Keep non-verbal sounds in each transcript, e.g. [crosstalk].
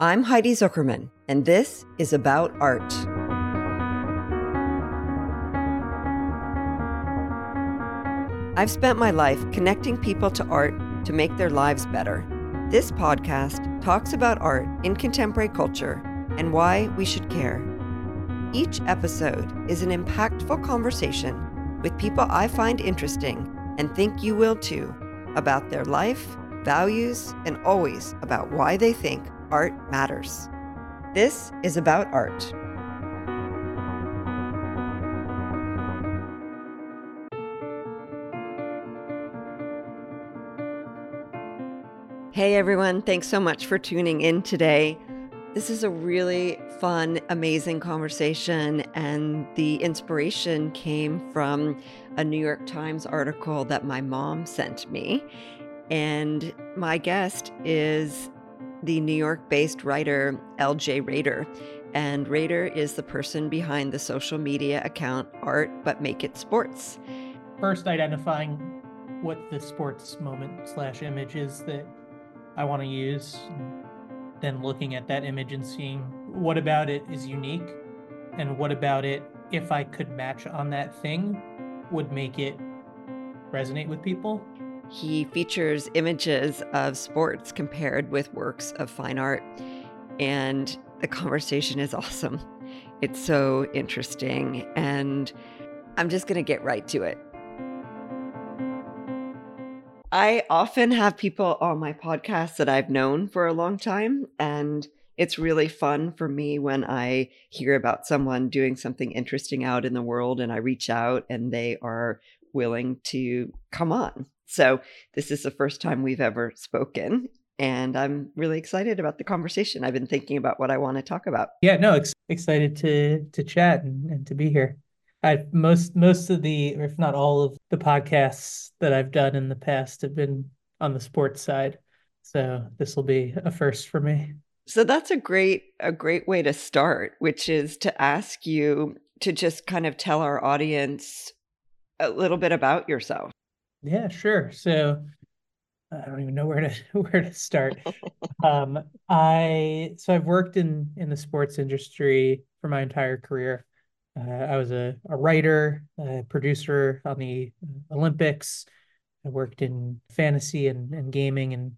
I'm Heidi Zuckerman, and this is About Art. I've spent my life connecting people to art to make their lives better. This podcast talks about art in contemporary culture and why we should care. Each episode is an impactful conversation with people I find interesting and think you will too about their life, values, and always about why they think art matters. This is about art. Hey everyone, thanks so much for tuning in today. This is a really fun, amazing conversation, and the inspiration came from a New York Times article that my mom sent me. And my guest is the New York based writer LJ Rader. And Rader is the person behind the social media account Art But Make It Sports. First, identifying what the sports moment slash image is that I want to use then looking at that image and seeing what about it is unique and what about it, if I could match on that thing, would make it resonate with people. He features images of sports compared with works of fine art, and the conversation is awesome. It's so interesting, and I'm just going to get right to it. I often have people on my podcast that I've known for a long time. And it's really fun for me when I hear about someone doing something interesting out in the world and I reach out and they are willing to come on. So, this is the first time we've ever spoken. And I'm really excited about the conversation. I've been thinking about what I want to talk about. Yeah, no, ex- excited to to chat and, and to be here. I most most of the, or if not all of the podcasts that I've done in the past have been on the sports side. So this will be a first for me. So that's a great a great way to start, which is to ask you to just kind of tell our audience a little bit about yourself. Yeah, sure. So I don't even know where to [laughs] where to start. [laughs] um, I so I've worked in in the sports industry for my entire career. Uh, I was a, a writer, a producer on the Olympics. I worked in fantasy and, and gaming, and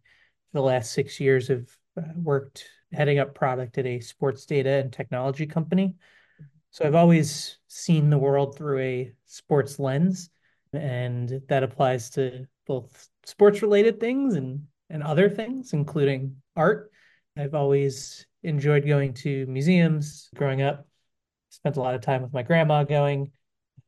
for the last six years, have uh, worked heading up product at a sports data and technology company. So I've always seen the world through a sports lens, and that applies to both sports related things and, and other things, including art. I've always enjoyed going to museums growing up spent a lot of time with my grandma going.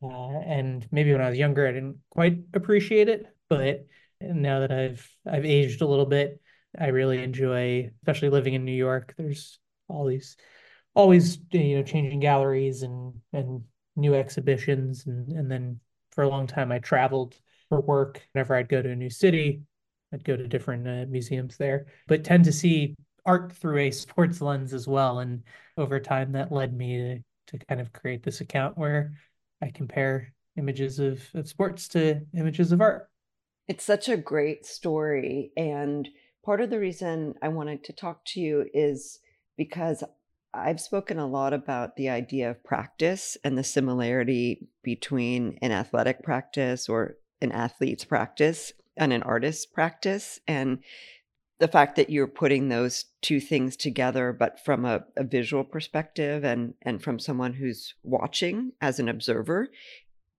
Uh, and maybe when I was younger, I didn't quite appreciate it, but now that I've I've aged a little bit, I really enjoy, especially living in New York. There's all these, always you know, changing galleries and and new exhibitions, and and then for a long time I traveled for work. Whenever I'd go to a new city, I'd go to different uh, museums there, but tend to see art through a sports lens as well. And over time, that led me to to kind of create this account where I compare images of, of sports to images of art. It's such a great story. And part of the reason I wanted to talk to you is because I've spoken a lot about the idea of practice and the similarity between an athletic practice or an athlete's practice and an artist's practice. And the fact that you're putting those two things together but from a, a, visual perspective and and from someone who's watching as an observer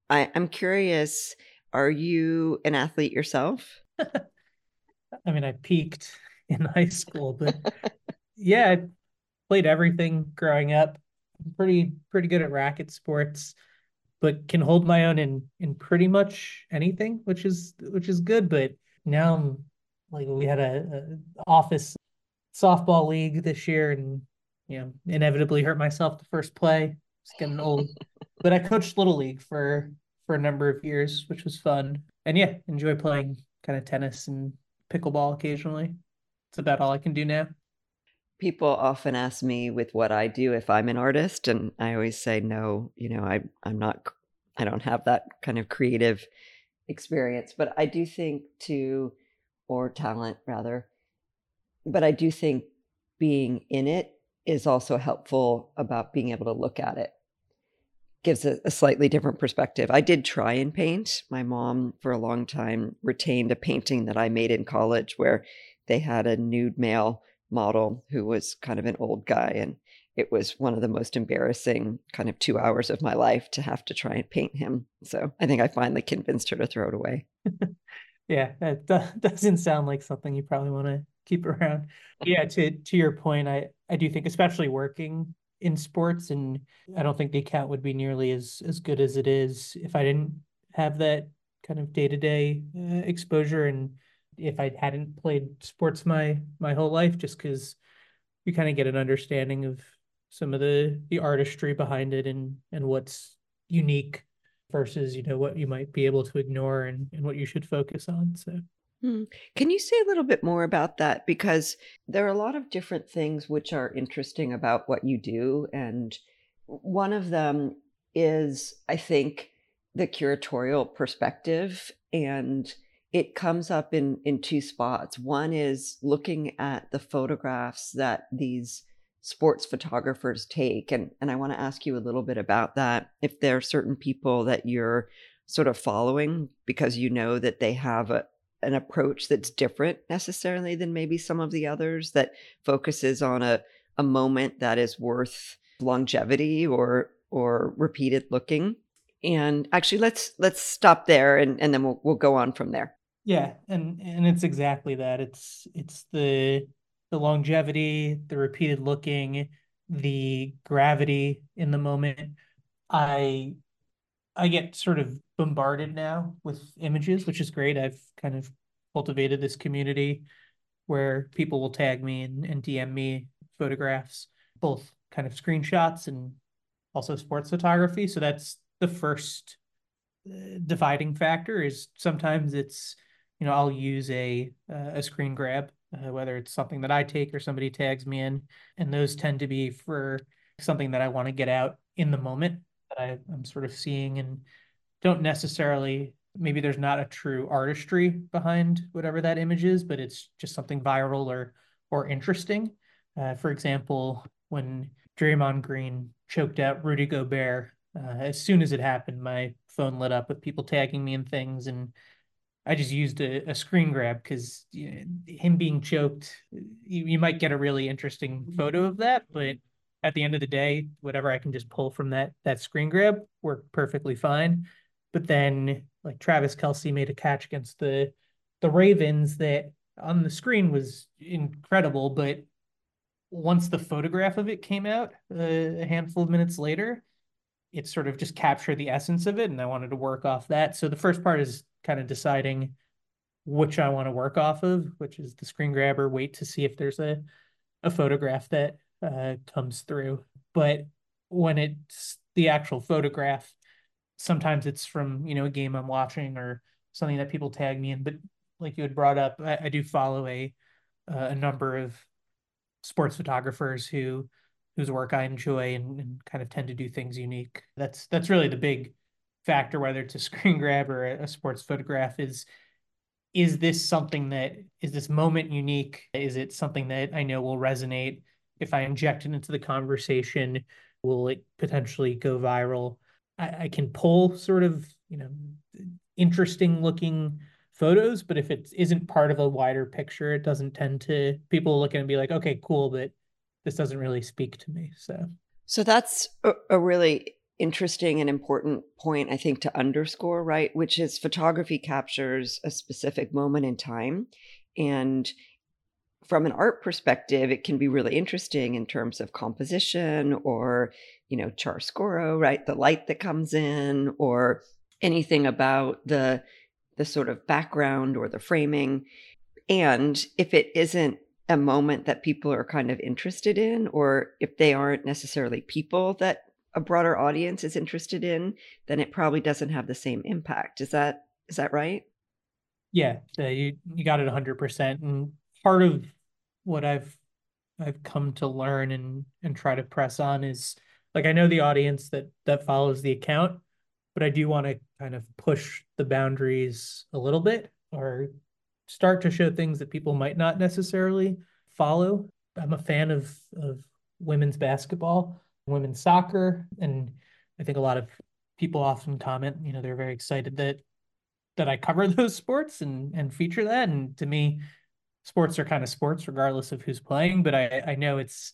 I, i'm curious are you an athlete yourself [laughs] i mean i peaked in high school but [laughs] yeah i played everything growing up. I'm pretty pretty good at racket sports but can hold my own in in pretty much anything which is which is good. But now i'm like we had a, a office softball league this year and you know inevitably hurt myself the first play. It's getting old. [laughs] But i coached little league for for a number of years which was fun. And yeah enjoy playing kind of tennis and pickleball occasionally. It's about all i can do now people often ask me with what i do if i'm an artist and i always say no you know i i'm not i don't have that kind of creative experience but i do think to or talent rather. But I do think being in it is also helpful about being able to look at it. Gives a, a, slightly different perspective. I did try and paint. My mom, for a long time, retained a painting that I made in college where they had a nude male model who was kind of an old guy. And it was one of the most embarrassing kind of two hours of my life to have to try and paint him. So I think I finally convinced her to throw it away. [laughs] yeah, that [laughs] doesn't sound like something you probably want to keep [laughs] around. Yeah, to to your point, I I do think especially working in sports and I don't think the account would be nearly as as good as it is if I didn't have that kind of day-to-day uh, exposure and if I hadn't played sports my my whole life just cuz you kind of get an understanding of some of the the artistry behind it and and what's unique versus you know what you might be able to ignore and, and what you should focus on so Hmm. Can you say a little bit more about that? Because there are a lot of different things which are interesting about what you do. And one of them is, I think, the curatorial perspective. And it comes up in, in two spots. One is looking at the photographs that these sports photographers take. And, and I want to ask you a little bit about that. If there are certain people that you're sort of following because you know that they have a, an approach that's different necessarily than maybe some of the others that focuses on a, a moment that is worth longevity or or repeated looking and actually let's let's stop there and, and then we'll, we'll go on from there yeah and and it's exactly that it's it's the the longevity the repeated looking the gravity in the moment i I get sort of bombarded now with images, which is great. I've kind of cultivated this community where people will tag me and, and DM me photographs, both kind of screenshots and also sports photography. So that's the first uh, dividing factor is sometimes it's you know I'll use a uh, a screen grab uh, whether it's something that I take or somebody tags me in and those tend to be for something that I want to get out in the moment that I, I'm sort of seeing and don't necessarily maybe there's not a true artistry behind whatever that image is, but it's just something viral or or interesting. Uh, for example, when Draymond Green choked out Rudy Gobert, uh, as soon as it happened, my phone lit up with people tagging me and things, and I just used a, a screen grab because you know, him being choked, you, you might get a really interesting photo of that, but at the end of the day, whatever I can just pull from that that screen grab worked perfectly fine. But then like Travis Kelce made a catch against the the Ravens that on the screen was incredible, but once the photograph of it came out uh, a handful of minutes later, it sort of just captured the essence of it, and I wanted to work off that. So the first part is kind of deciding which I want to work off of, which is the screen grabber. Wait to see if there's a a photograph that uh, comes through. But when it's the actual photograph, sometimes it's from you know a game I'm watching or something that people tag me in. But like you had brought up, I, I do follow a uh, a number of sports photographers who whose work I enjoy and, and, kind of tend to do things unique. That's that's really the big factor, whether it's a [laughs] screen grab or a, a sports photograph, is is this something that is this moment unique? Is it something that I know will resonate? if I inject it into the conversation, will it potentially go viral? I, I can pull sort of, you know, interesting looking photos, but if it isn't part of a wider picture, it doesn't tend to people look at it and be like, okay, cool, but this doesn't really speak to me. So So that's a, a really interesting and important point, I think, to underscore, right? Which is photography captures a specific moment in time. And from an art perspective, it can be really interesting in terms of composition or, you know, chiaroscuro, right? The light that comes in or anything about the the sort of background or the framing. And if it isn't a moment that people are kind of interested in, or if they aren't necessarily people that a broader audience is interested in, then it probably doesn't have the same impact. Is that is that right? Yeah, you you got it 100%. And part of what I've I've come to learn and and try to press on is like I know the audience that that follows the account, but I do want to kind of push the boundaries a little bit or start to show things that people might not necessarily follow. I'm a fan of of women's basketball, women's soccer, and I think a lot of people often comment, you know, they're very excited that that I cover [laughs] those sports and and feature that. And to me, sports are kind of sports regardless of who's playing. But I I know it's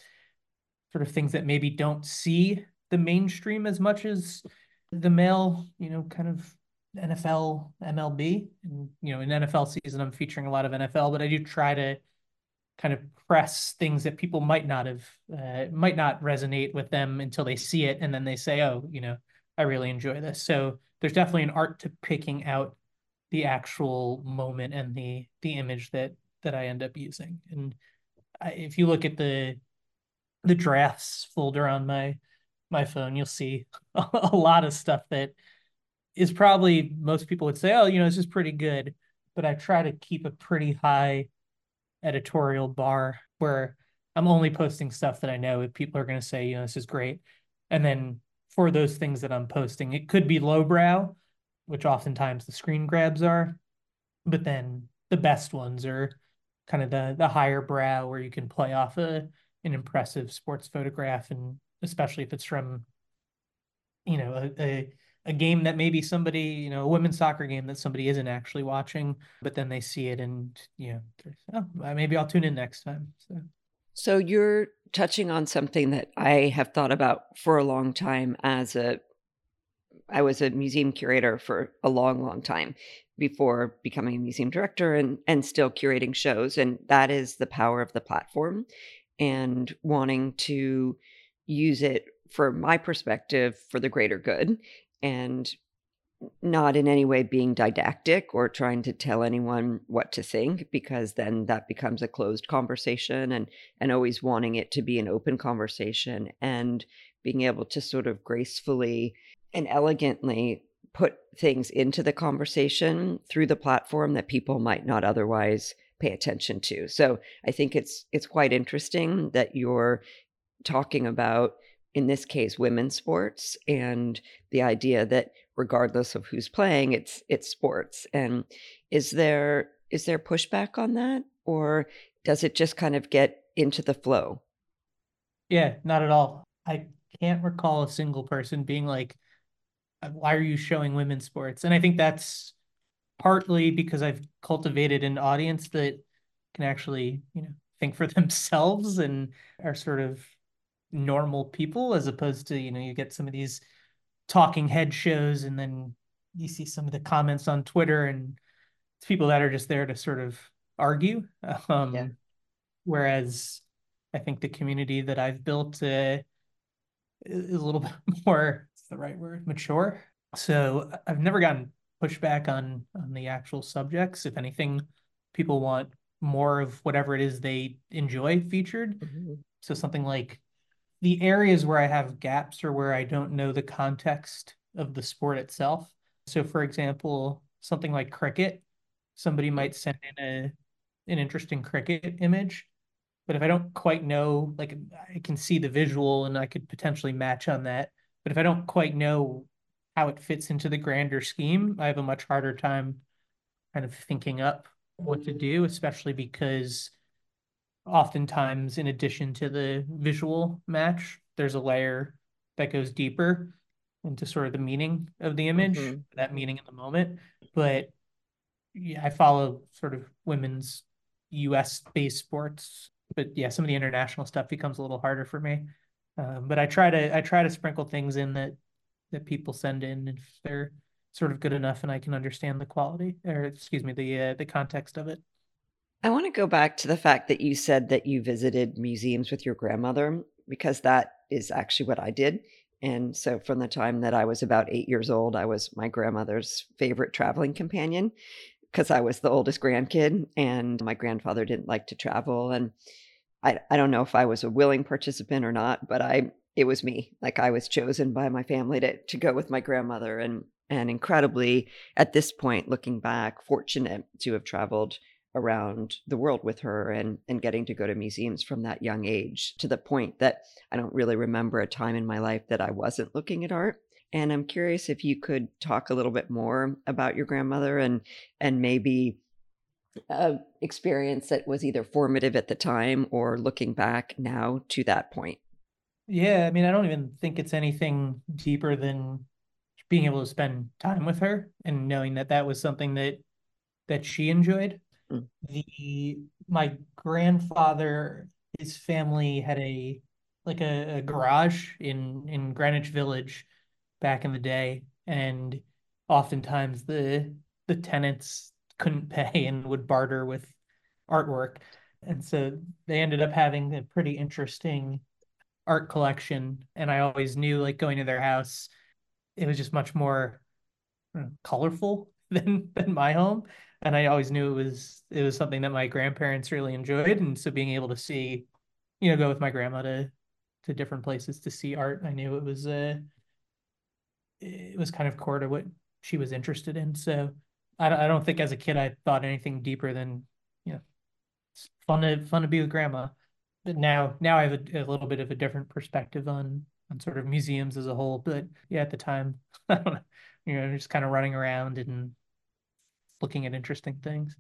sort of things that maybe don't see the mainstream as much as the male, you know, kind of NFL, MLB. And, you know, in NFL season, I'm featuring a lot of NFL, but I do try to kind of press things that people might not have, uh, might not resonate with them until they see it. And then they say, oh, you know, I really enjoy this. So there's definitely an art to picking out the actual moment and the the image that that I end up using. And I, if you look at the the drafts folder on my my phone, you'll see a, [laughs] a lot of stuff that is probably most people would say, oh, you know, this is pretty good. But I try to keep a pretty high editorial bar where I'm only posting stuff that I know if people are going to say, you know, this is great. And then for those things that I'm posting, it could be lowbrow, which oftentimes the screen grabs are, but then the best ones are kind of the the higher brow where you can play off a an impressive sports photograph and especially if it's from you know a, a a game that maybe somebody, you know, a women's soccer game that somebody isn't actually watching, but then they see it and, you know, oh, maybe I'll tune in next time. So. So you're touching on something that I have thought about for a long time as a I was a museum curator for a long long time before becoming a museum director and and still curating shows and that is the power of the platform and wanting to use it for my perspective for the greater good and not in any way being didactic or trying to tell anyone what to think because then that becomes a closed conversation and and always wanting it to be an open conversation and being able to sort of gracefully and elegantly put things into the conversation through the platform that people might not otherwise pay attention to. So I think it's it's quite interesting that you're talking about in this case women's sports and the idea that regardless of who's playing it's it's sports. And is there is there pushback on that or does it just kind of get into the flow? Yeah not at all. I can't recall a single person being like uh, why are you showing women's sports? And i think that's partly because i've cultivated an audience that can actually you know think for [laughs] themselves and are sort of normal people as opposed to you know you get some of these talking head shows and then you see some of the comments on twitter and it's people that are just there to sort of argue [laughs] um yeah. whereas i think the community that i've built uh, is a little [laughs] bit more it's the right word mature so i've never gotten pushback on on the actual subjects if anything people want more of whatever it is they enjoy featured mm-hmm. so something like the areas where I have gaps are where I don't know the context of the sport itself. So, for example, something like cricket, somebody mm-hmm. might send in a an interesting cricket image, but if I don't quite know, like I can see the visual and I could potentially match on that, but if I don't quite know how it fits into the grander scheme, I have a much harder time kind of thinking up what to mm-hmm. do, especially because oftentimes in addition to the visual match there's a layer that goes deeper into sort of the meaning of the image mm-hmm. that meaning in the moment. But yeah i follow sort of women's us based sports but yeah some of the international stuff becomes a little harder for me. Um, but i try to i try to sprinkle things in that that people send in if they're sort of good enough and i can understand the quality or excuse me the uh, the context of it I want to go back to the fact that you said that you visited museums with your grandmother, because that is actually what I did. And so, from the time that I was about eight years old, I was my grandmother's favorite traveling companion because I was the oldest grandkid, and my grandfather didn't like to travel. And I, I don't know if I was a willing participant or not, but I it was me. Like I was chosen by my family to to go with my grandmother, and and incredibly at this point, looking back, fortunate to have traveled around the world with her and and getting to go to museums from that young age to the point that I don't really remember a time in my life that I wasn't looking at art. And I'm curious if you could talk a little bit more about your grandmother and and maybe uh, experience that was either formative at the time or looking back now to that point? Yeah, I mean, I don't even think it's anything deeper than being able to spend time with her and knowing that that was something that that she enjoyed. The my grandfather, his family had a like a, a garage in in Greenwich Village back in the day, and oftentimes the the tenants couldn't [laughs] pay and would barter with artwork. And so they ended up having a pretty interesting art collection. And I always knew, like, going to their house, it was just much more know, colorful [laughs] than than my home. And I always knew it was it was something that my grandparents really enjoyed. And so being able to see, you know, go with my grandma to to different places to see art, I knew it was a uh, it was kind of core to what she was interested in. So I don't, I don't think as a kid I thought anything deeper than you know it's fun to fun to be with grandma. But now now I have a, a little bit of a different perspective on on sort of museums as a whole. But yeah, at the time, [laughs] I don't know, you know, just kind of running around and looking at interesting things.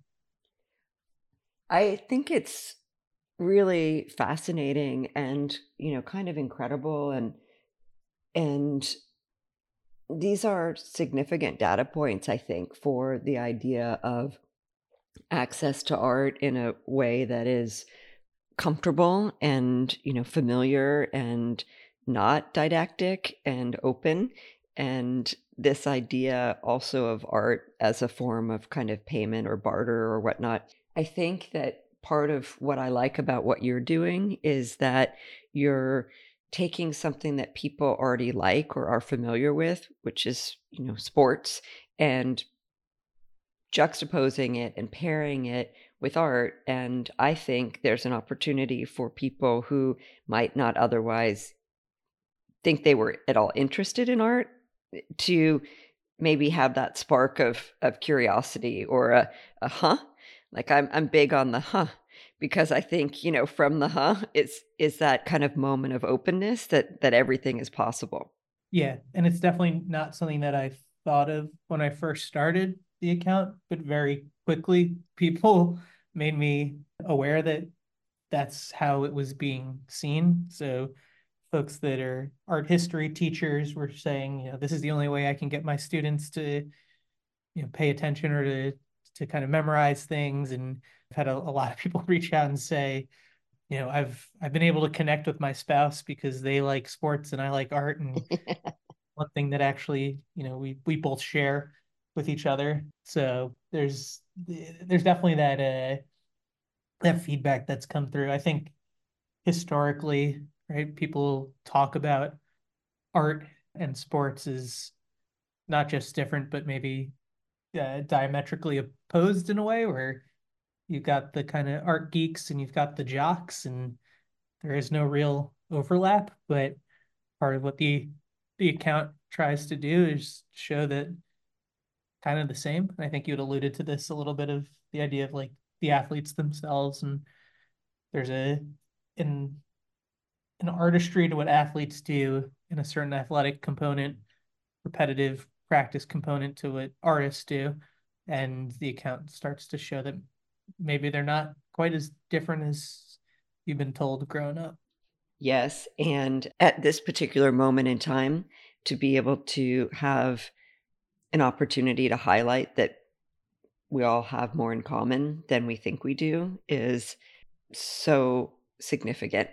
I think it's really fascinating and you know kind of incredible and and these are significant data points, I think, for the idea of access to art in a way that is comfortable and, you know, familiar and not didactic and open. And this idea also of art as a form of kind of payment or barter or whatnot. I think that part of what I like about what you're doing is that you're taking something that people already like or are familiar with, which is, you know, sports, and juxtaposing it and pairing it with art. And I think there's an opportunity for people who might not otherwise think they were at all interested in art to maybe have that spark of of curiosity or a, a huh like i'm i'm big on the huh because I think, you know, from the huh, it's is that kind of moment of openness that that everything is possible. Yeah, and it's definitely not something that I thought of when I first started the account, but very quickly [laughs] people made me aware that that's how it was being seen. So folks that are art history teachers were saying, you know, this is the only way I can get my students to you know pay attention or to to kind of memorize things and I've had a, a lot of [laughs] people reach out and say, you know, I've I've been able to connect with my spouse because they like sports and I like art and [laughs] one thing that actually, you know, we we both share with each other. So there's there's definitely that uh that feedback that's come through. I think historically, right, people talk about art and sports is not just different, but maybe uh, diametrically opposed in a way where you've got the kind of art geeks and you've got the jocks and there is no real overlap but part of what the the account tries to do is show that kind of the same. And i think you had alluded to this a little bit of the idea of like the athletes themselves and there's a in an artistry to what athletes do and a certain athletic component repetitive practice component to what artists do and the account starts to show that maybe they're not quite as different as you've been told growing up. Yes. And at this particular moment in time, to be able to have an opportunity to highlight that we all have more in common than we think we do is so significant.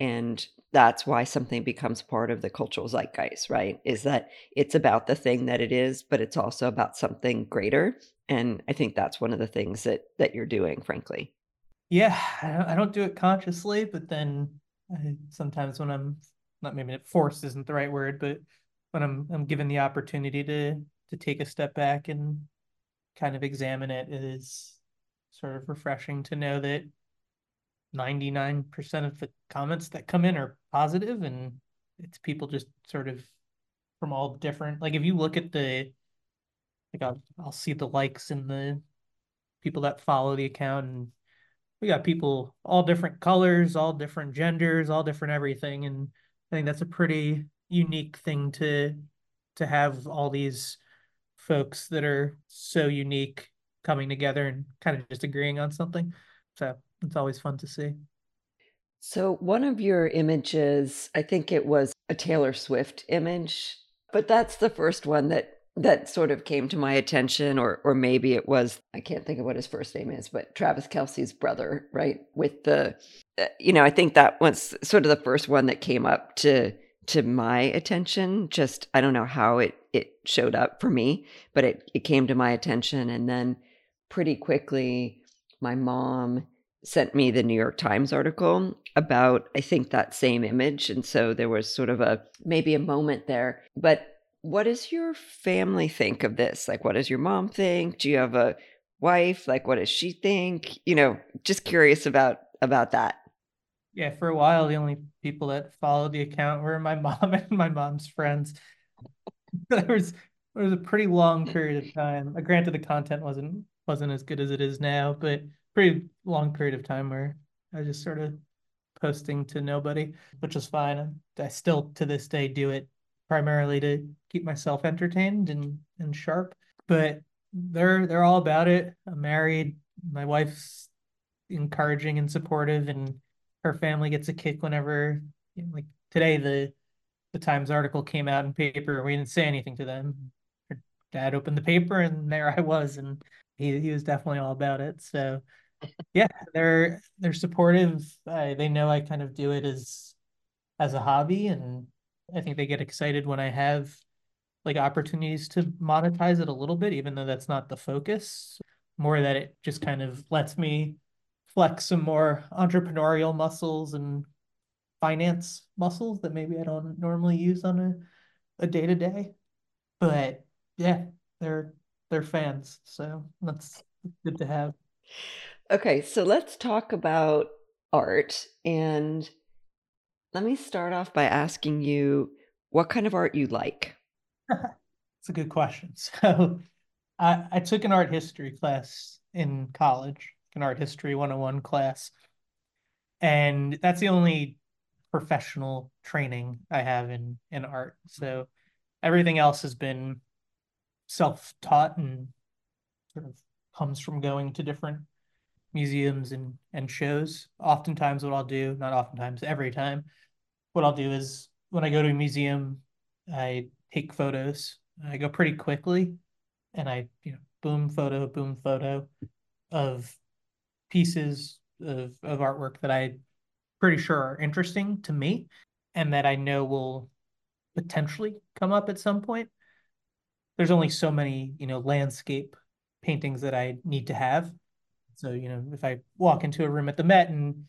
And that's why something becomes part of the cultural zeitgeist, right? Is that it's about the thing that it is, but it's also about something greater and i think that's one of the things that that you're doing frankly yeah i don't do it consciously but then I, sometimes when i'm not maybe forced isn't the right word but when i'm i'm given the opportunity to to take a step back and kind of examine it, it is sort of refreshing to know that 99% of the comments that come in are positive and it's people just sort of from all different like if you look at the like I'll I'll see the likes and the people that follow the account and we got people all different colors, all different genders, all different everything and I think that's a pretty unique thing to to have all these folks that are so unique coming together and kind of just agreeing on something. So it's always fun to see. So one of your images, I think it was a Taylor Swift image, but that's the first one that that sort of came to my attention or or maybe it was I can't think of what his first name is, but Travis Kelce's brother, right? With the uh, you know, I think that was sort of the first one that came up to to my attention. Just I don't know how it it showed up for me, but it it came to my attention and then pretty quickly my mom sent me the New York Times article about I think that same image and so there was sort of a maybe a moment there. But what does your family think of this? Like what does your mom think? Do you have a wife? Like what does she think? You know, just curious about about that. Yeah, for a while the only people that followed the account were my [laughs] mom and my mom's friends. [laughs] there was there was a pretty long period of time. Granted, the content wasn't wasn't as good as it is now, but pretty long period of time where I just sort of posting to nobody, which is fine. I still to this day do it primarily to keep myself entertained and and sharp. But they're they're all about it. I'm married. My wife's encouraging and supportive, and her family gets a kick whenever you know, like today the the Times article came out in paper. We didn't say anything to them. Her dad opened the paper, and there I was, and he he was definitely all about it. So yeah, they're they're supportive. They know I kind of do it as as a hobby, and I think they get excited when I have like opportunities to monetize it a little bit, even though that's not the focus. More that it just kind of lets me flex some more entrepreneurial muscles and finance muscles that maybe I don't normally use on a a day to day. But yeah, they're they're fans, so that's good to have. Okay, so let's talk about art and let me start off by asking you what kind of art you like. It's a good question. [laughs] So, I, I took an art history class in college, an art history 101 class. And that's the only professional training I have in in art. So everything else has been self-taught and sort of comes from going to different museums and and shows. Oftentimes what I'll do, not oftentimes, every time, what I'll do is when I go to a museum, I take photos. I go pretty quickly and I, you know, boom photo, boom photo of pieces of, of artwork that I pretty sure are interesting to me and that I know will potentially come up at some point. There's only so many, you know, landscape paintings that I need to have. So, you know, if I walk into a room at the Met and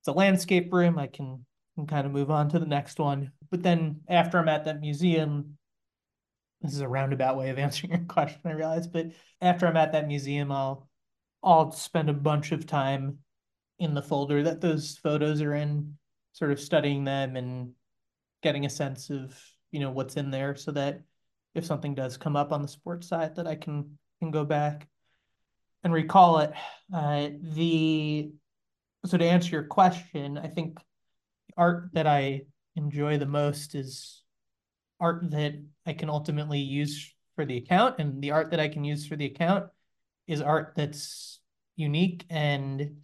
it's a landscape room, I can and kind of move on to the next one. But then after I'm at that museum, this is a roundabout way of [laughs] answering your question, I realize, but after I'm at that museum, I'll I'll spend a bunch of time in the folder that those photos are in, sort of studying them and getting a sense of, you know, what's in there so that if something does come up on the sports side that I can can go back and recall it. Uh, the so to answer your question, I think art that I enjoy the most is art that I can ultimately use for the account, and the art that I can use for the account is art that's unique and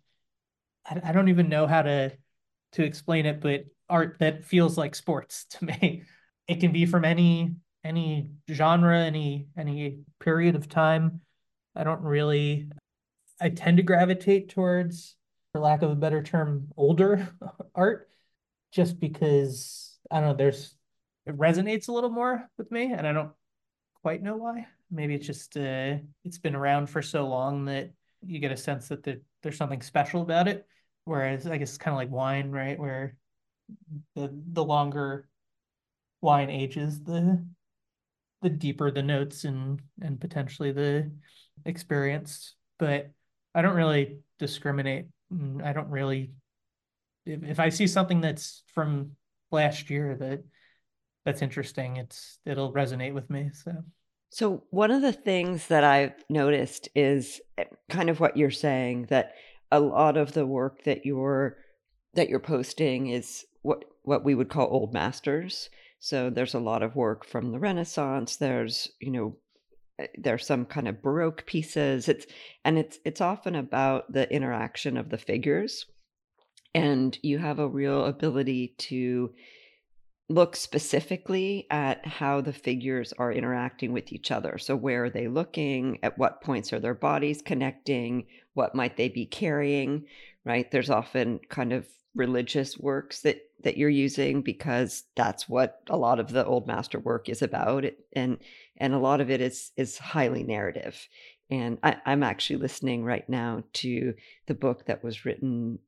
I, I don't even know how to to explain it, but art that feels like sports [laughs] to me. It can be from any any genre, any any period of time. I don't really I tend to gravitate towards, for lack of a better term, older [laughs] art just because I don't know, there's it resonates a little more with me, and I don't quite know why. Maybe it's just uh, it's been around for so long that you get a sense that there, there's something special about it. Whereas I guess it's kind of like wine, right? Where the the longer wine ages, the the deeper the notes and and potentially the experience. But I don't really discriminate. I don't really if, if I see something that's from last year that that's interesting, it's it'll resonate with me. So So one of the things that I've noticed is eh, kind of what you're saying that a lot of the work that you're that you're posting is what what we would call old masters. So there's a lot of work from the Renaissance. There's, you know, Uh, there's some kind of baroque pieces it's and it's it's often about the interaction of the figures and you have a real ability to look specifically at how the figures are interacting with each other. So, where are they looking? At what points are their bodies connecting? What might they be carrying? Right? There's often kind of religious works that that you're using because that's what a lot of the old master work is about and and a lot of it is is highly narrative and I, i'm actually listening right now to the book that was written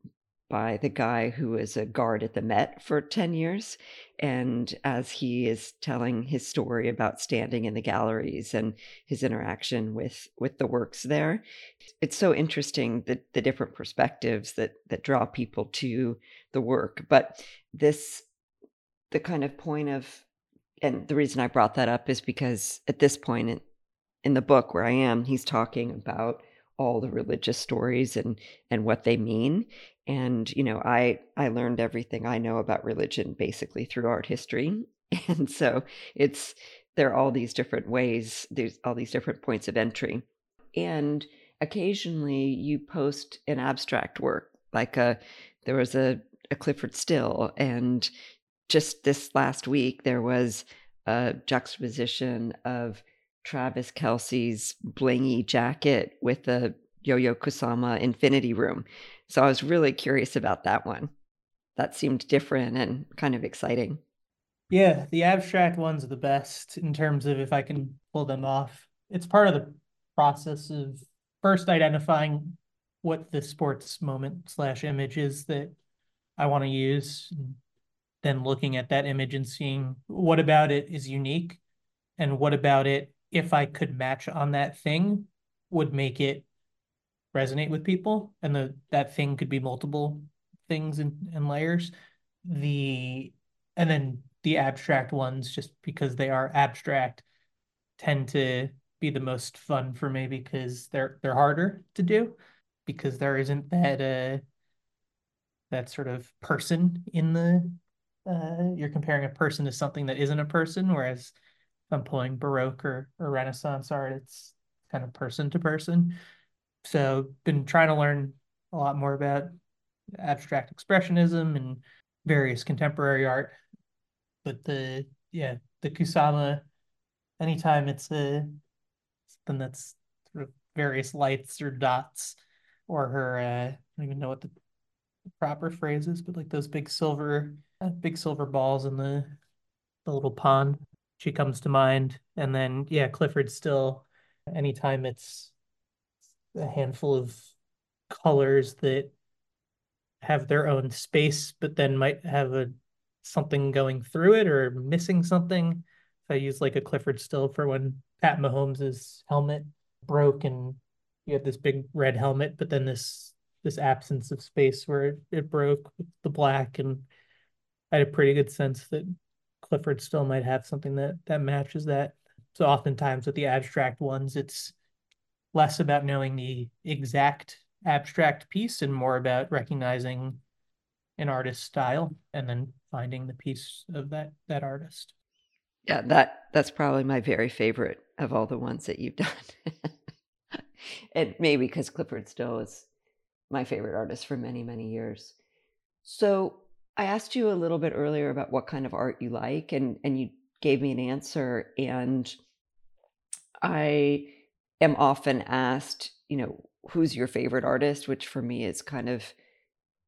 by the guy who was a guard at the Met for 10 years. And as he is telling his story about standing in the galleries and his interaction with, with the works there, it's so interesting that the different perspectives that, that draw people to the work. But this, the kind of point of, and the reason I brought that up is because at this point in, in the book where I am, he's talking about all the religious stories and and what they mean. And you know i i learned everything i know about religion basically through art history. [laughs] And so it's there are all these different ways there's all these different points of entry. And occasionally you post an abstract work like a there was a, a Clyfford Still and just this last week there was a juxtaposition of Travis Kelce's blingy jacket with the Yayoi Kusama Infinity Room. So I was really curious about that one. That seemed different and kind of exciting. Yeah, the abstract ones are the best in terms of if I can pull them off. It's part of the process of first identifying what the sports moment slash image is that I want to use, then looking at that image and seeing what about it is unique and what about it if I could match on that thing would make it resonate with people. And the that thing could be multiple things and, and layers. The and then the abstract ones just because they are abstract tend to be the most fun for me because they're they're harder to do because there isn't that uh that sort of person in the uh you're comparing a person to something that isn't a person whereas I'm pulling Baroque or, or Renaissance art, it's kind of person to person. So been trying to learn a lot more about abstract expressionism and various contemporary art. But the yeah, the Kusama, anytime it's a something that's sort of various lights or dots, or her uh, I don't even know what the proper phrase is, but like those big silver big silver balls in the the little pond she comes to mind. And then, yeah, Clyfford Still, anytime it's a handful of colors that have their own space, but then might have a something going through it or missing something. If I use like a Clyfford Still for when Pat Mahomes' helmet broke and you had this big red helmet, but then this this absence of space where it, it broke with the black and I had a pretty good sense that Clyfford Still might have something that that matches that. So oftentimes with the abstract ones, it's less about knowing the exact abstract piece and more about recognizing an artist's style and then finding the piece of that that artist. Yeah, that that's probably my very favorite of all the ones that you've [laughs] done. and maybe because Clyfford Still is my favorite artist for many, many years. So I asked you a little bit earlier about what kind of art you like, and and you gave me an answer. And I am often asked, you know, who's your favorite artist, which for me is kind of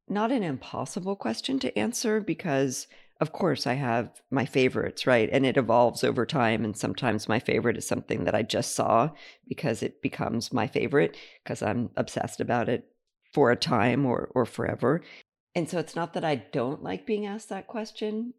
not an impossible question to answer because of course I have my favorites, right? And it evolves over time. And sometimes my favorite is something that I just saw because it becomes my favorite because I'm obsessed about it for a time or or forever. And so it's not that I don't like being asked that question,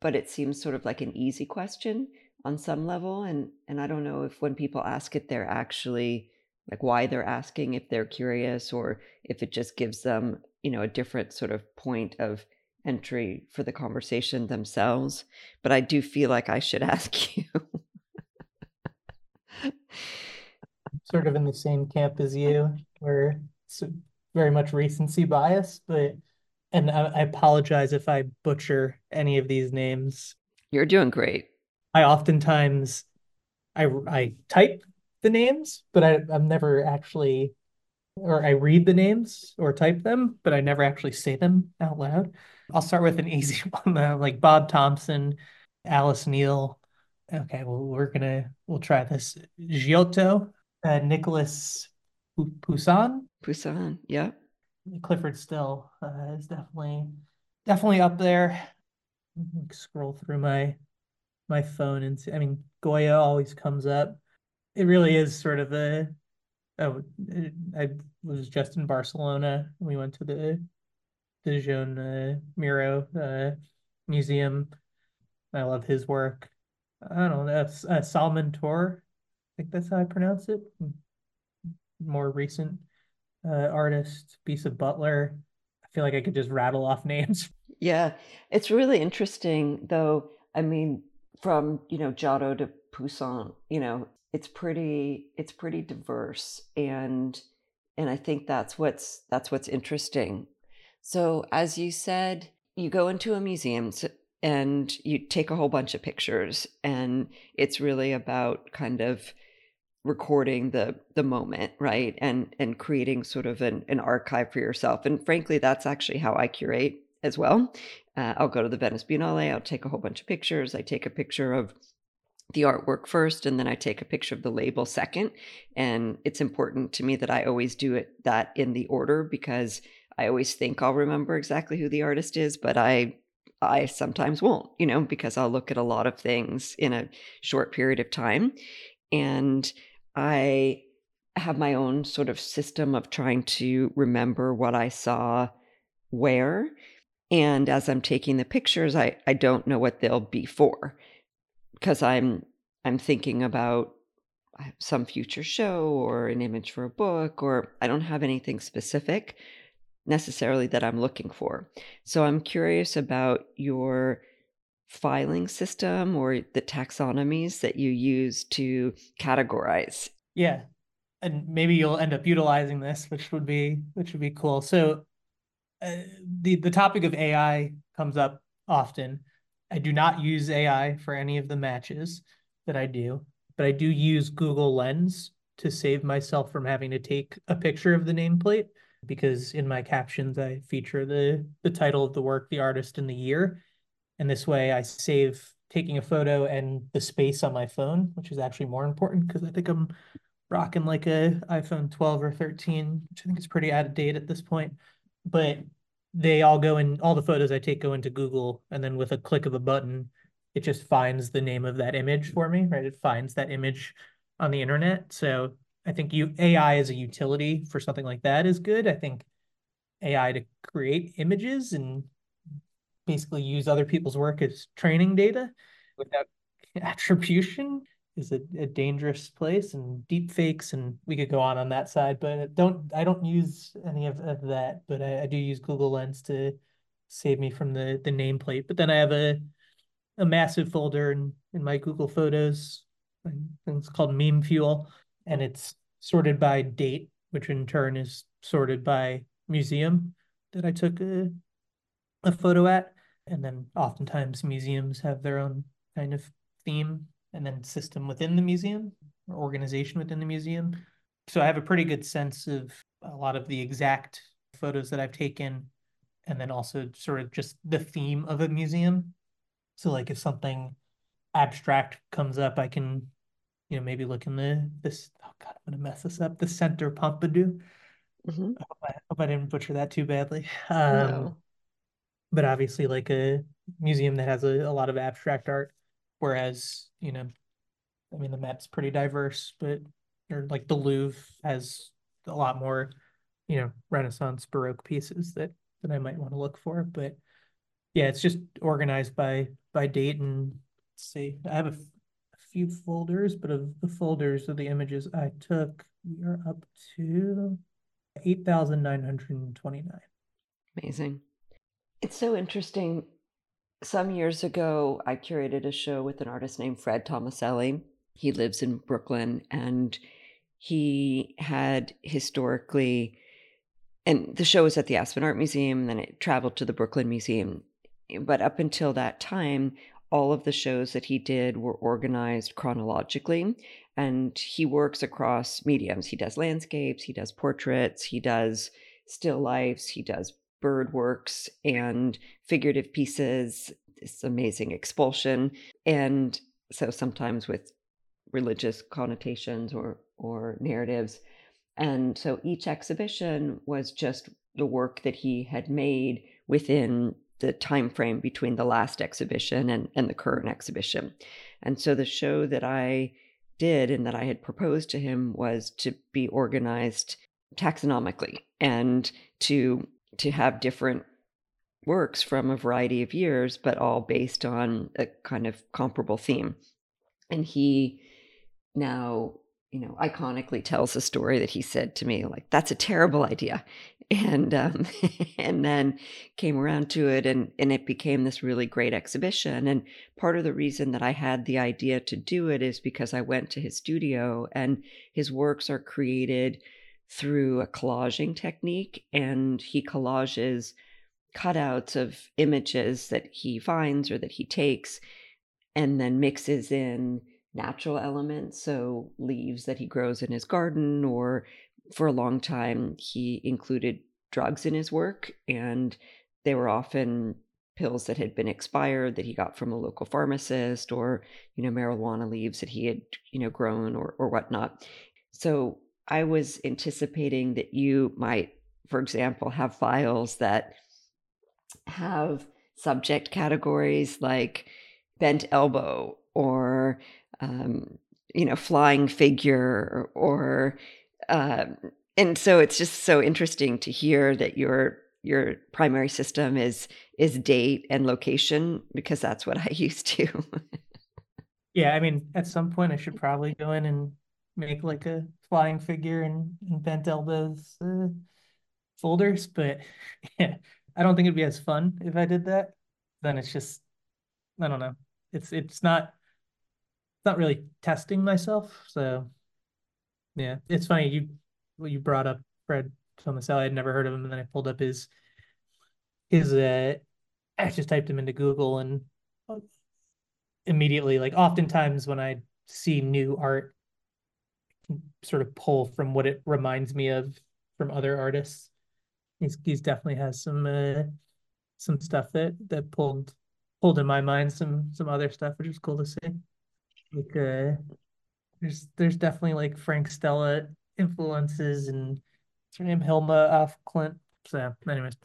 but it seems sort of like an easy question on some level. And and I don't know if when people ask it, they're actually like why they're asking, if they're curious, or if it just gives them, you know, a different sort of point of entry for the conversation themselves. But I do feel like I should [laughs] ask you. sort of in the same camp as you, where very much recency bias, but and I, I apologize if I butcher any of these names. You're doing great. I oftentimes I I type the names, but I I've never actually or I read the names or type them, but I never actually say them out loud. I'll start with an [laughs] easy one, uh, like Bob Thompson, Alice Neel. Okay, well, we're gonna we'll try this. Giotto, uh, Nicholas Poussin. Poussin, yeah. Clyfford Still uh, is definitely definitely up there. Scroll through my my phone and see, I mean Goya always comes up. It really is sort of a oh I was just in Barcelona. We went to the the Joan uh, Miró uh, museum. I love his work. I don't know. Uh, Salomon Toure. I think that's how I pronounce it. More recent uh, artist, Bisa Butler. I feel like I could just rattle off [laughs] names. Yeah, it's really interesting, though. I mean, from you know Giotto to Poussin, you know, it's pretty it's pretty diverse, and and I think that's what's that's what's interesting. So, as you said, you go into a museum and you take a whole bunch of pictures, and it's really about kind of recording the the moment right and and creating sort of an, an archive for yourself and frankly that's actually how i curate as well uh, i'll go to the venice biennale i'll take a whole bunch of pictures i take a picture of the artwork first and then i take a picture of the label second and it's important to me that i always do it that in the order because i always think i'll remember exactly who the artist is but i I sometimes won't, you know, because I'll look at a lot of things in a short period of time. And I have my own sort of system of trying to remember what I saw where. And as I'm taking the pictures, I, I don't know what they'll be for because I'm I'm thinking about uh, some future show or an image for a book, or I don't have anything specific necessarily that I'm looking for. So I'm curious about your filing system or the taxonomies that you use to categorize. Yeah. And maybe you'll end up utilizing this, which would be which would be cool. So uh, the the topic of AI comes up often. I do not use AI for any of the matches that I do, but I do use Google Lens to save myself from having to take a picture of the nameplate because in my captions I feature the the title of the work, the artist, and the year. And this way I save taking a photo and the space on my phone, which is actually more important because I think I'm rocking like a iPhone 12 or 13, which I think is pretty out of date at this point. But they all go in all the photos I take go into Google and then with a click of a button, it just finds the name of that image for me, right? It finds that image on the internet. So I think you AI as a utility for something like that is good. I think AI to create images and basically use other people's work as training data without [laughs] attribution is a, a dangerous place and deep fakes and we could go on on that side but don't i don't use any of, of that but I, I do use google lens to save me from the the nameplate. But then i have a a massive folder in in my google photos it's called meme fuel and it's sorted by date which in turn is sorted by museum that i took a, a photo at and then oftentimes museums have their own kind of theme and then system within the museum or organization within the museum. So I have a pretty good sense of a lot of the exact photos that I've taken and then also sort of just the theme of a museum. So like if something abstract comes up, I can, you know, maybe look in the this oh god, I'm gonna mess this up. The Center Pompidou. Mm-hmm. I, hope I, hope I didn't butcher that too badly. Um, no but obviously like a museum that has a, a lot of abstract art whereas you know i mean the met's pretty diverse but or like the louvre has a lot more you know renaissance baroque pieces that that i might want to look for but yeah it's just organized by by date and let's see i have a, a few folders but of the folders of the images i took we are up to 8929 amazing it's so interesting. Some years ago, I curated a show with an artist named Fred Tomaselli. He lives in Brooklyn and he had historically, and the show was at the Aspen Art Museum, then it traveled to the Brooklyn Museum. But up until that time, all of the shows that he did were organized chronologically and he works across mediums he does landscapes he does portraits he does still lifes he does bird works and figurative pieces this amazing expulsion and so sometimes with religious connotations or or narratives and so each exhibition was just the work that he had made within the time frame between the last exhibition and, and the current exhibition. And so the show that I did and that I had proposed to him was to be organized taxonomically and to to have different works from a variety of years, but all based on a kind of comparable theme. And he now you know, iconically tells a story that he said to me, like, that's a terrible idea. And um, [laughs] and then came around to it and, and it became this really great exhibition. And part of the reason that I had the idea to do it is because I went to his studio and his works are created through a collaging technique and he collages cutouts of images that he finds or that he takes and then mixes in natural elements, so leaves that he grows in his garden, or for a long time he included drugs in his work, and they were often pills that had been expired that he got from a local pharmacist, or you know marijuana leaves that he had you know grown or or whatnot. So I was anticipating that you might, for example, have files that have subject categories like bent elbow or um, you know, flying figure or, uh, and so it's just so interesting to hear that your your primary system is is date and location because that's what [laughs] I used to. yeah, I mean, at some point I should probably go in and make like a flying figure and, and bent elbows uh, folders, but [laughs] yeah, I don't think it'd be as fun if I did that. Then it's just I don't know. It's it's not it's not really testing myself. So yeah, it's funny you you brought up Fred Tomaselli. I'd never heard of him, and then I pulled up his his uh I just typed him into Google and immediately like oftentimes when I see new art sort of pull from what it reminds me of from other artists. He's he's definitely has some uh some stuff that that pulled pulled in my mind some some other stuff, which is cool to see. Like uh there's there's definitely like Frank Stella influences and what's her name Hilma af Klint. So anyways,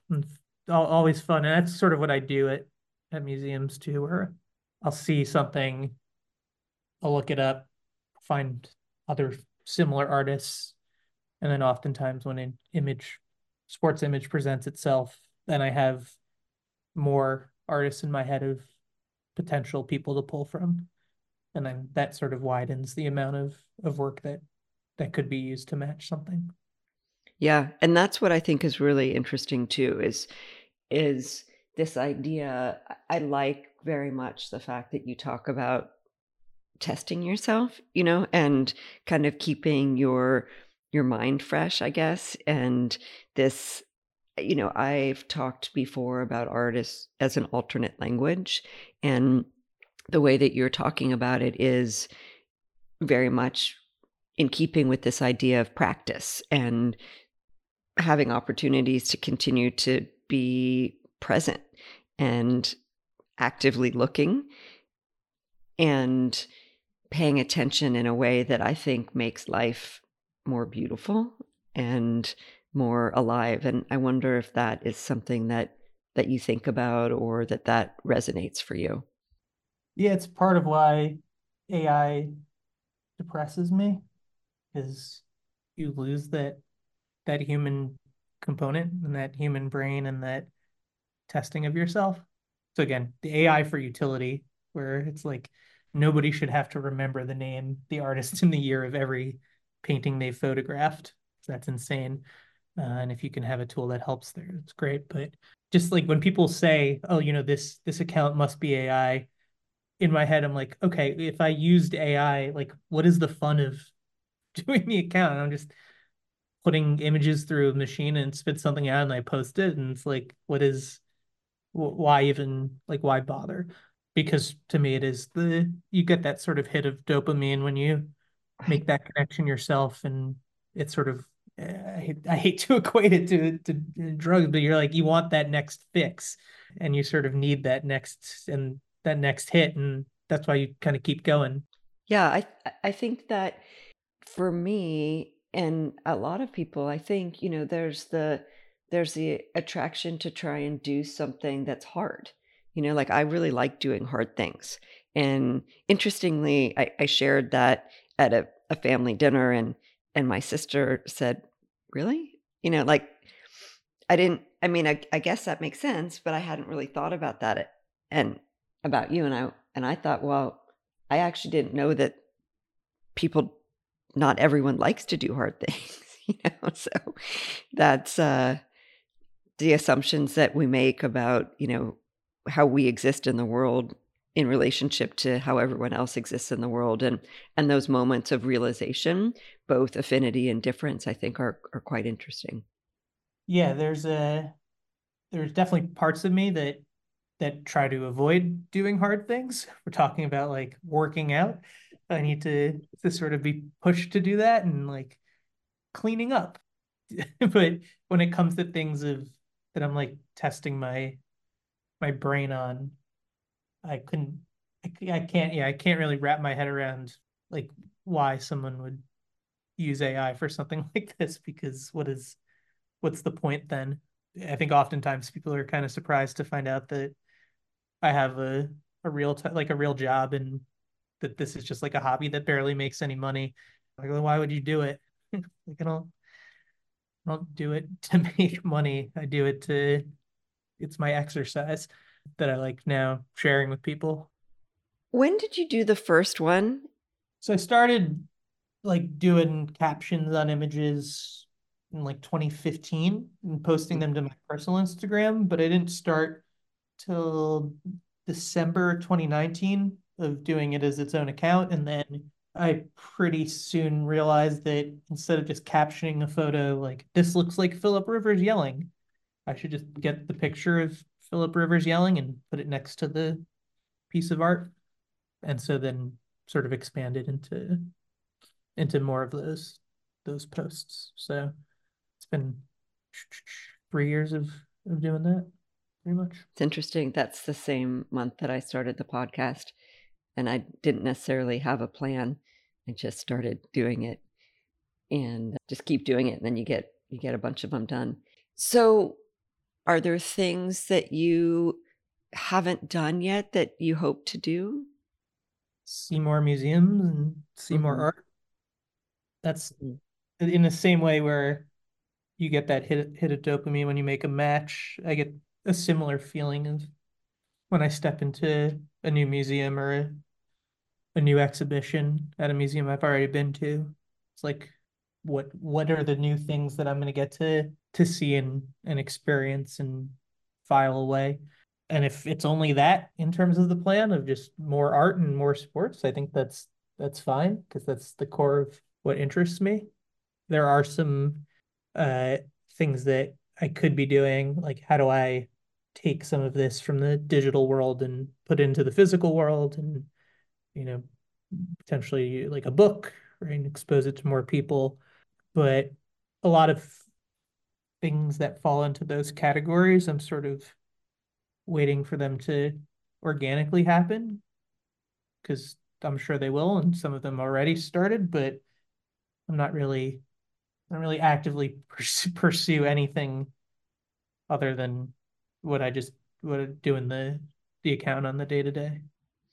always fun. And that's sort of what I do at at museums too, where I'll see something, I'll look it up, find other similar artists, and then oftentimes when an image sports image presents itself, then I have more artists in my head of potential people to pull from. And then that sort of widens the amount of of work that that could be used to match something. Yeah and that's what i think is really interesting too is is this idea i like very much the fact that you talk about testing yourself you know and kind of keeping your your mind fresh i guess. And this you know i've talked before about artists as an alternate language and the way that you're talking about it is very much in keeping with this idea of practice and having opportunities to continue to be present and actively looking. And paying attention in a way that I think makes life more beautiful and more alive and I wonder if that is something that that you think about or that that resonates for you. Yeah, it's part of why AI depresses me is you lose that that human component and that human brain and that testing of yourself. So again, the AI for utility, where it's like nobody should have to remember the name, the artist, and the year of every painting they've photographed. That's insane. Uh, and if you can have a tool that helps there, it's great. But just like when people say, "Oh, you know, this this account must be AI," in my head, I'm like, okay, if I used AI, like, what is the fun of [laughs] doing the account? I'm just putting images through a machine and spit something out and I post it. And it's like, what is, why even, like, why bother? Because to me it is the you get that sort of hit of dopamine when you make that connection yourself and it's sort of eh, I hate, I hate to [laughs] equate it to to drugs but you're like you want that next fix and you sort of need that next and that next hit and that's why you kind of keep going. Yeah i i think that for me and a lot of people i think you know there's the there's the attraction to try and do something that's hard you know like i really like doing hard things. And interestingly i, I shared that at a, a family dinner and and my sister said really? You know like i didn't i mean I, I guess that makes sense but i hadn't really thought about that and about you and i and i thought well i actually didn't know that people not everyone likes to do hard [laughs] things you know? So that's uh the assumptions that we make about you know how we exist in the world in relationship to how everyone else exists in the world and and those moments of realization both affinity and difference i think are are quite interesting. Yeah there's a there's definitely parts of me that that try to avoid doing hard things. [laughs] We're talking about like working out. I need to to sort of be pushed to do that and like cleaning up. [laughs] But when it comes to things of that i'm like testing my my brain on I couldn't, I, I can't, yeah, I can't really wrap my head around like why someone would use AI for something [laughs] like this because what is, what's the point then? I think oftentimes people are kind of surprised to find out that I have a a real t- like a real job and that this is just like a hobby that barely makes any money. Like, well, why would you do it? [laughs] like, I don't, I don't do it [laughs] to make money. I do it to, it's my exercise that I like now sharing with people. When did you do the first one? So I started like doing captions on images in like 2015 and posting them to my personal Instagram, but I didn't start till December 2019 of doing it as its own account. And then I pretty soon realized that instead of just captioning a photo like this looks like Philip Rivers yelling, I should just get the picture of Philip Rivers yelling and put it next to the piece of art. And so then sort of expanded into into more of those those posts. So it's been three years of, of doing that pretty much. It's interesting. That's the same month that I started the podcast. And I didn't necessarily have a plan. I just started doing it and just keep doing it. And then you get you get a bunch of them done. So are there things that you haven't done yet that you hope to do? See more museums and see mm-hmm. more art. That's mm-hmm. in the same way where you get that hit hit of dopamine when you make a match. I get a similar feeling of when I step into a new museum or a, a new exhibition at a museum I've already been to. It's like what what are the new things that I'm going to get to to see and and experience and file away. And if it's only that in terms of the plan of just more art and more sports, I think that's that's fine because that's the core of what interests me. There are some uh things that I could be doing, like how do I take some of this from the digital world and put into the physical world and you know potentially like a book right and expose it to more people but a lot of things that fall into those categories, I'm sort of waiting for them to organically happen because I'm sure they will, and some of them already started, but I'm not really, I don't really actively [laughs] pursue, pursue anything other than what I just what I do in the the account on the day to day.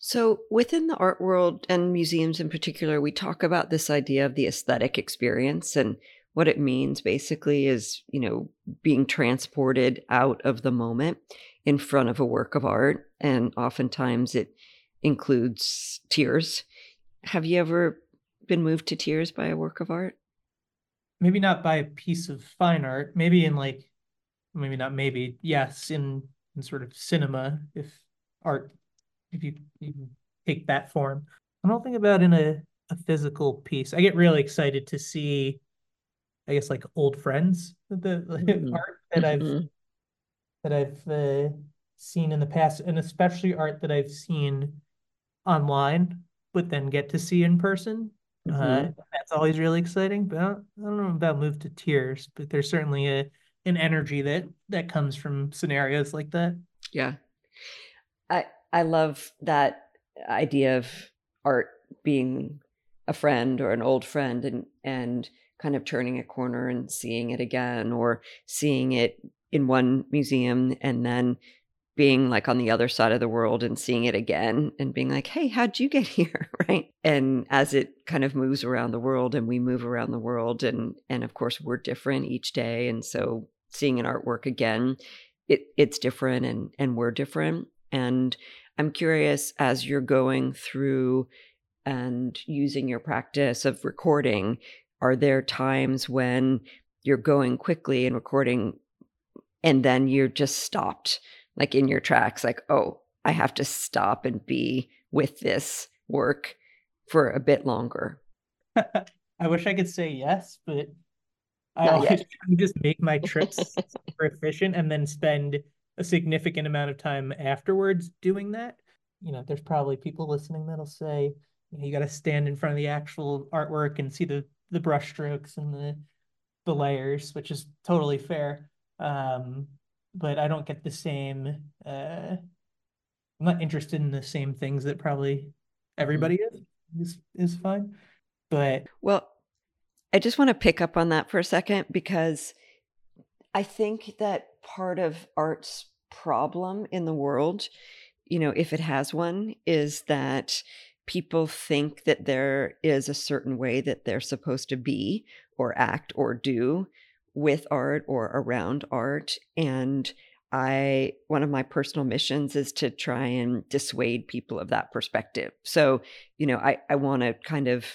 So, within the art world and museums in particular, we talk about this idea of the aesthetic experience. And what it means basically is, you know, being transported out of the moment in front of a work of art. And oftentimes it includes tears. Have you ever been moved to tears by a work of art? Maybe not by a piece of fine art, maybe in like, maybe not maybe, yes, in, in sort of cinema, if art if you, you take that form. I don't think about in a, a physical piece. I get really excited to see, I guess, like old friends, the [laughs] mm-hmm. art that I've mm-hmm. that I've uh, seen in the past, and especially art that I've seen online, but then get to see in person. Uh, Mhm. that's always really exciting. But I don't, I don't know about move to tears, but there's certainly a an energy that that comes from scenarios like that. Yeah. I I love that idea of art being a friend or an old friend and and kind of turning a corner and seeing it again or seeing it in one museum and then being like on the other side of the world and seeing it again and being like, "Hey, how'd you get [laughs] here?" right? And as it kind of moves around the world and we move around the world and and of course we're different each day and so seeing an artwork again, it it's different and and we're different. And I'm curious as you're going through and using your practice of recording, are there times when you're going quickly and recording and then you're just stopped like in your tracks like, "Oh, I have to stop and be with this work for a bit longer." I wish I could say yes, but I always yet. try to just make my [laughs] trips super efficient and then spend a significant amount of time afterwards doing that. You know, there's probably people listening that'll say, you know, you got to stand in front of the actual artwork and see the the brush strokes and the the layers, which is totally fair. Um, but I don't get the same. Uh, I'm not interested in the same things that probably everybody is is is fine. But Well, I just want to pick up on that for a second because I think that part of art's problem in the world, you know, if it has one, is that people think that there is a certain way that they're supposed to be or act or do with art or around art. And I, one of my personal missions is to try and dissuade people of that perspective. So, you know, I, I want to kind of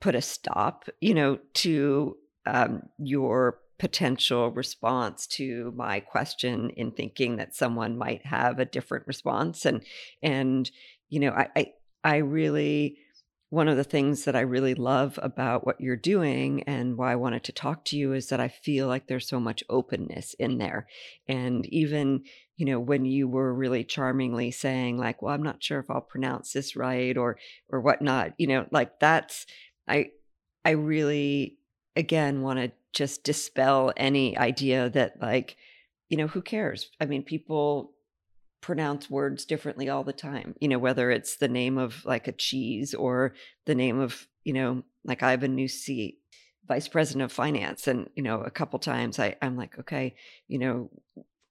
put a stop, you know, to um, your potential response to my question in thinking that someone might have a different response and and you know I, I i really one of the things that i really love about what you're doing and why i wanted to talk to you is that i feel like there's so much openness in there. And even you know when you were really charmingly saying like well i'm not sure if i'll pronounce this right or or whatnot you know like that's i i really again want to just dispel any idea that like you know who cares? I mean people pronounce words differently all the time you know whether it's the name of like a cheese or the name of you know like i have a new seat vice president of finance and you know a couple times i i'm like okay you know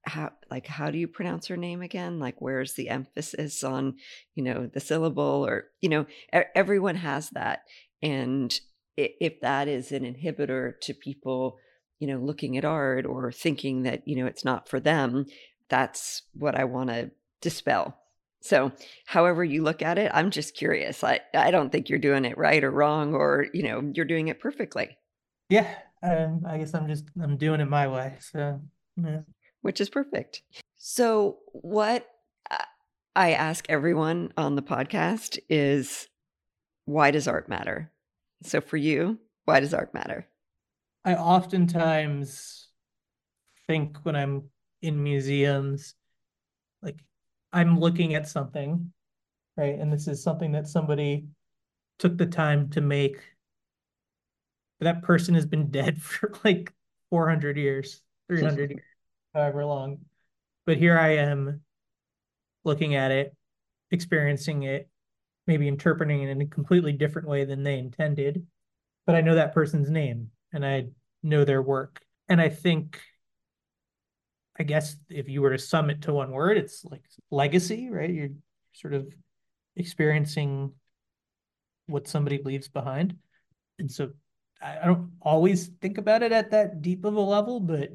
how like how do you pronounce her name again? Like where's the emphasis on you know the syllable? or you know everyone has that and if that is an inhibitor to people you know looking at art or thinking that you know it's not for them that's what i want to dispel so however you look at it i'm just curious i i don't think you're doing it right or wrong or you know you're doing it perfectly yeah, um, I guess I'm just I'm doing it my way. So yeah. which is perfect. So, what I ask everyone on the podcast is why does art matter? So, for you, why does art matter? I oftentimes think when I'm in museums, like I'm looking at something, right? And this is something that somebody took the time to make. But that person has been dead [laughs] for like 400 years, 300 years, however long. But here I am looking at it, experiencing it, maybe interpreting it in a completely different way than they intended. But I know that person's name and I know their work. And I think, I guess if you were to sum it to one word, it's like legacy, right? You're sort of experiencing what somebody leaves behind. And so I, don't always think about it at that deep of a level, but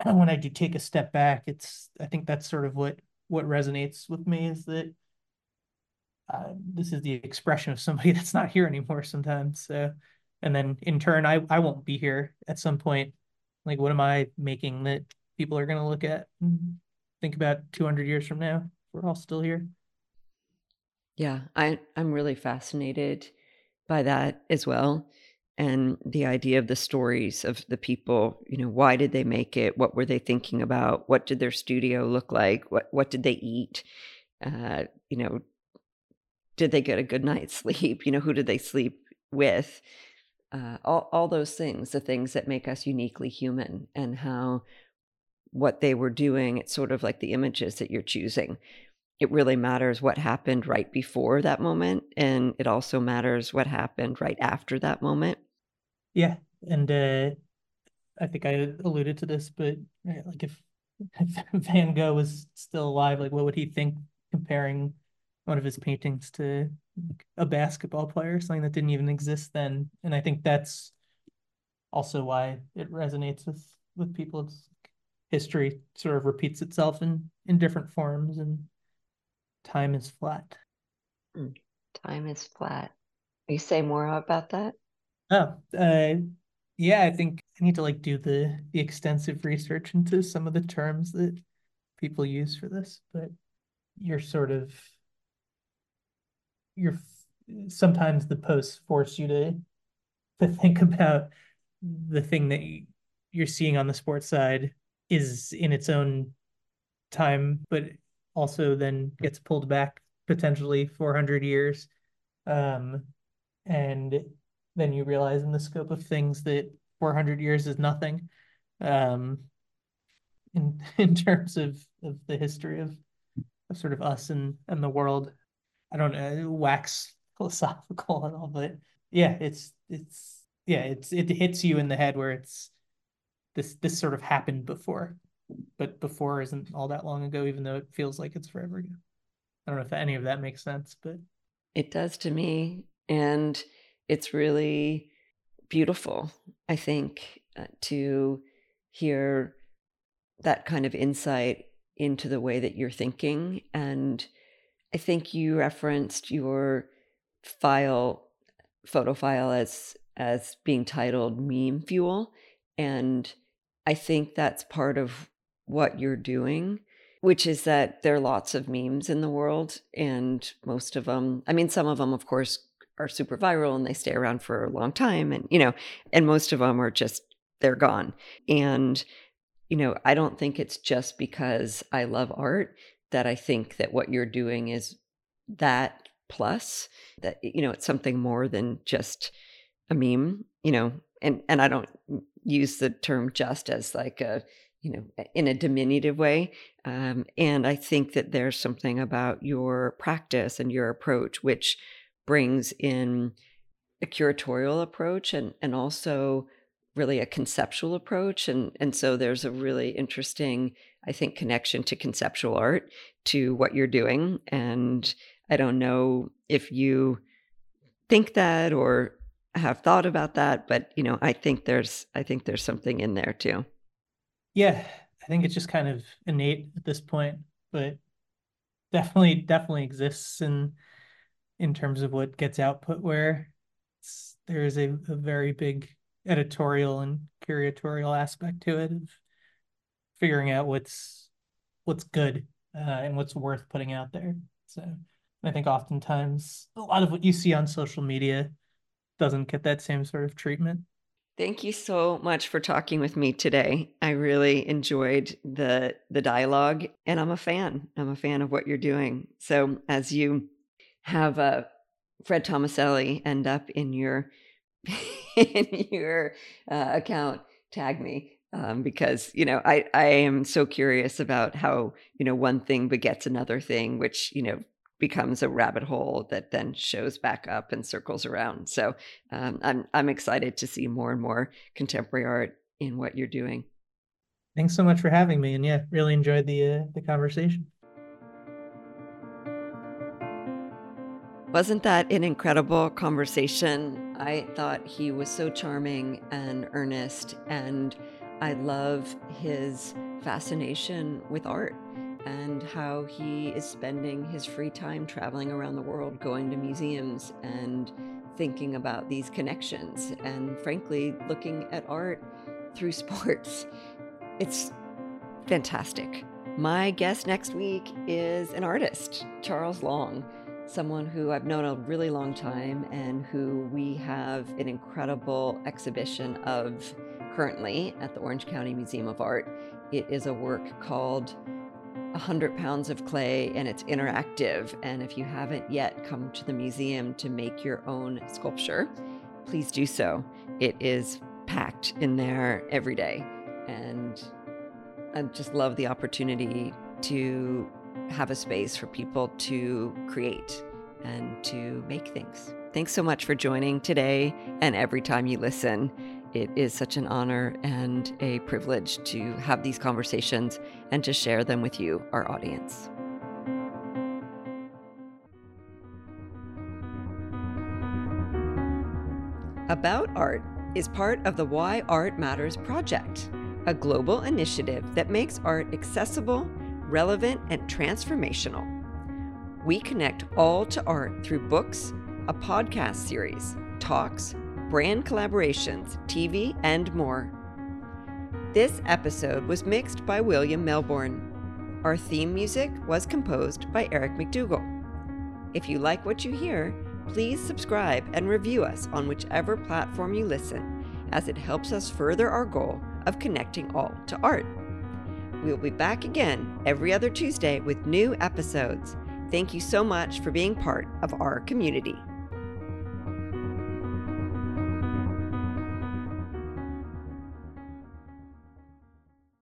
[clears throat] when I do take a step back, it's I think that's sort of what what resonates with me is that uh, this is the expression of somebody [laughs] that's not here anymore sometimes. So, and then in turn, I I won't be here at some point. Like, what am I making that people are going to look at think about 200 years from now? We're all still here. Yeah, I I'm really fascinated by that as well. and the idea of the stories of the people you know why did they make it what were they thinking about what did their studio look like what what did they eat uh, you know did they get a good night's sleep? You know who did they sleep with? Uh, all, all those things the things that make us uniquely human and how what they were doing it's sort of like the images that you're choosing. It really matters what happened right before that moment and it also matters what happened right after that moment. Yeah and uh i think i alluded to this but like if, [laughs] if van gogh was still alive like what would he think comparing one of his paintings to a basketball player something that didn't even exist then and i think that's also why it resonates with with people it's history sort of repeats itself in in different forms and time is flat. Mm, time is flat. you say more about that? Oh, uh, yeah, I think I need to like do the the extensive research into some of the terms that people use for this, but you're sort of you're sometimes the posts force you to to think [laughs] about the thing that you're seeing on the sports side is in its own time, but also then gets pulled back potentially 400 years. Um, and then you realize in the scope of things that 400 years is nothing um, in [laughs] in terms of, of the history of, of sort of us and, and the world. I don't know, wax [laughs] philosophical and all, but yeah, it's it's yeah, it's it hits you in the head where it's this this sort of happened before but before isn't all that long ago, even though it feels like it's forever ago. I don't know if any of that makes sense, but it does to me. And it's really beautiful, I think, uh, to hear that kind of insight into the way that you're thinking. And I think you referenced your file, photo file, as as being titled meme fuel. And I think that's part of what you're doing, which is that there are lots of memes in the world, and most of them, I mean, some of them, of course, are super viral and they stay around for a long time. And, you know, and most of them are just, they're gone. And, you know, I don't think it's just because I love art that I think that what you're doing is that plus that, you know, it's something more than just a meme, you know, and, and I don't use the term just as like a, you know, in a diminutive way. Um, and I think that there's something about your practice and your approach which brings in a curatorial approach and and also really a conceptual approach and and so there's a really interesting i think connection to conceptual art to what you're doing and i don't know if you think that or have thought about that but you know i think there's i think there's something in there too. Yeah, I think it's just kind of innate at this point, but definitely definitely exists in in terms of what gets output where there is a, a very big editorial and curatorial aspect to it of figuring out what's what's good uh, and what's worth putting out there. So I think oftentimes a lot of what you see on social media doesn't get that same sort of treatment. Thank you so much for talking with me today. I really enjoyed the the dialogue and I'm a fan. I'm a fan of what you're doing. So as you have uh, Fred Tomaselli end up in your [laughs] in your uh, account, tag me um, because you know I I am so curious about how you know one thing begets another thing, which you know becomes a rabbit hole that then shows back up and circles around. So um, I'm I'm excited to see more and more contemporary art in what you're doing. Thanks so much for having me, and yeah, really enjoyed the uh, the conversation. Wasn't that an incredible conversation? I thought he was so charming and earnest, and I love his fascination with art and how he is spending his free time traveling around the world, going to museums and thinking about these connections, and frankly, looking at art through [laughs] sports. It's fantastic. My guest next week is an artist, Charles Long. Someone who I've known a really long time and who we have an incredible exhibition of currently at the Orange County Museum of Art. It is a work called 100 Pounds of Clay and it's interactive. And if you haven't yet come to the museum to make your own sculpture, please do so. It is packed in there every day. And I just love the opportunity to have a space for people to create and to make things. Thanks so much for joining today and every time you listen. It is such an honor and a privilege to have these conversations and to share them with you, our audience. About Art is part of the Why Art Matters project, a global initiative that makes art accessible relevant, and transformational. We connect all to art through books, a podcast series, talks, brand collaborations, TV, and more. This episode was mixed by William Melbourne. Our theme music was composed by Eric McDougall. If you like what you hear, please subscribe and review us on whichever platform you listen, as it helps us further our goal of connecting all to art. We will be back again every other Tuesday with new episodes. Thank you so much for being part of our community.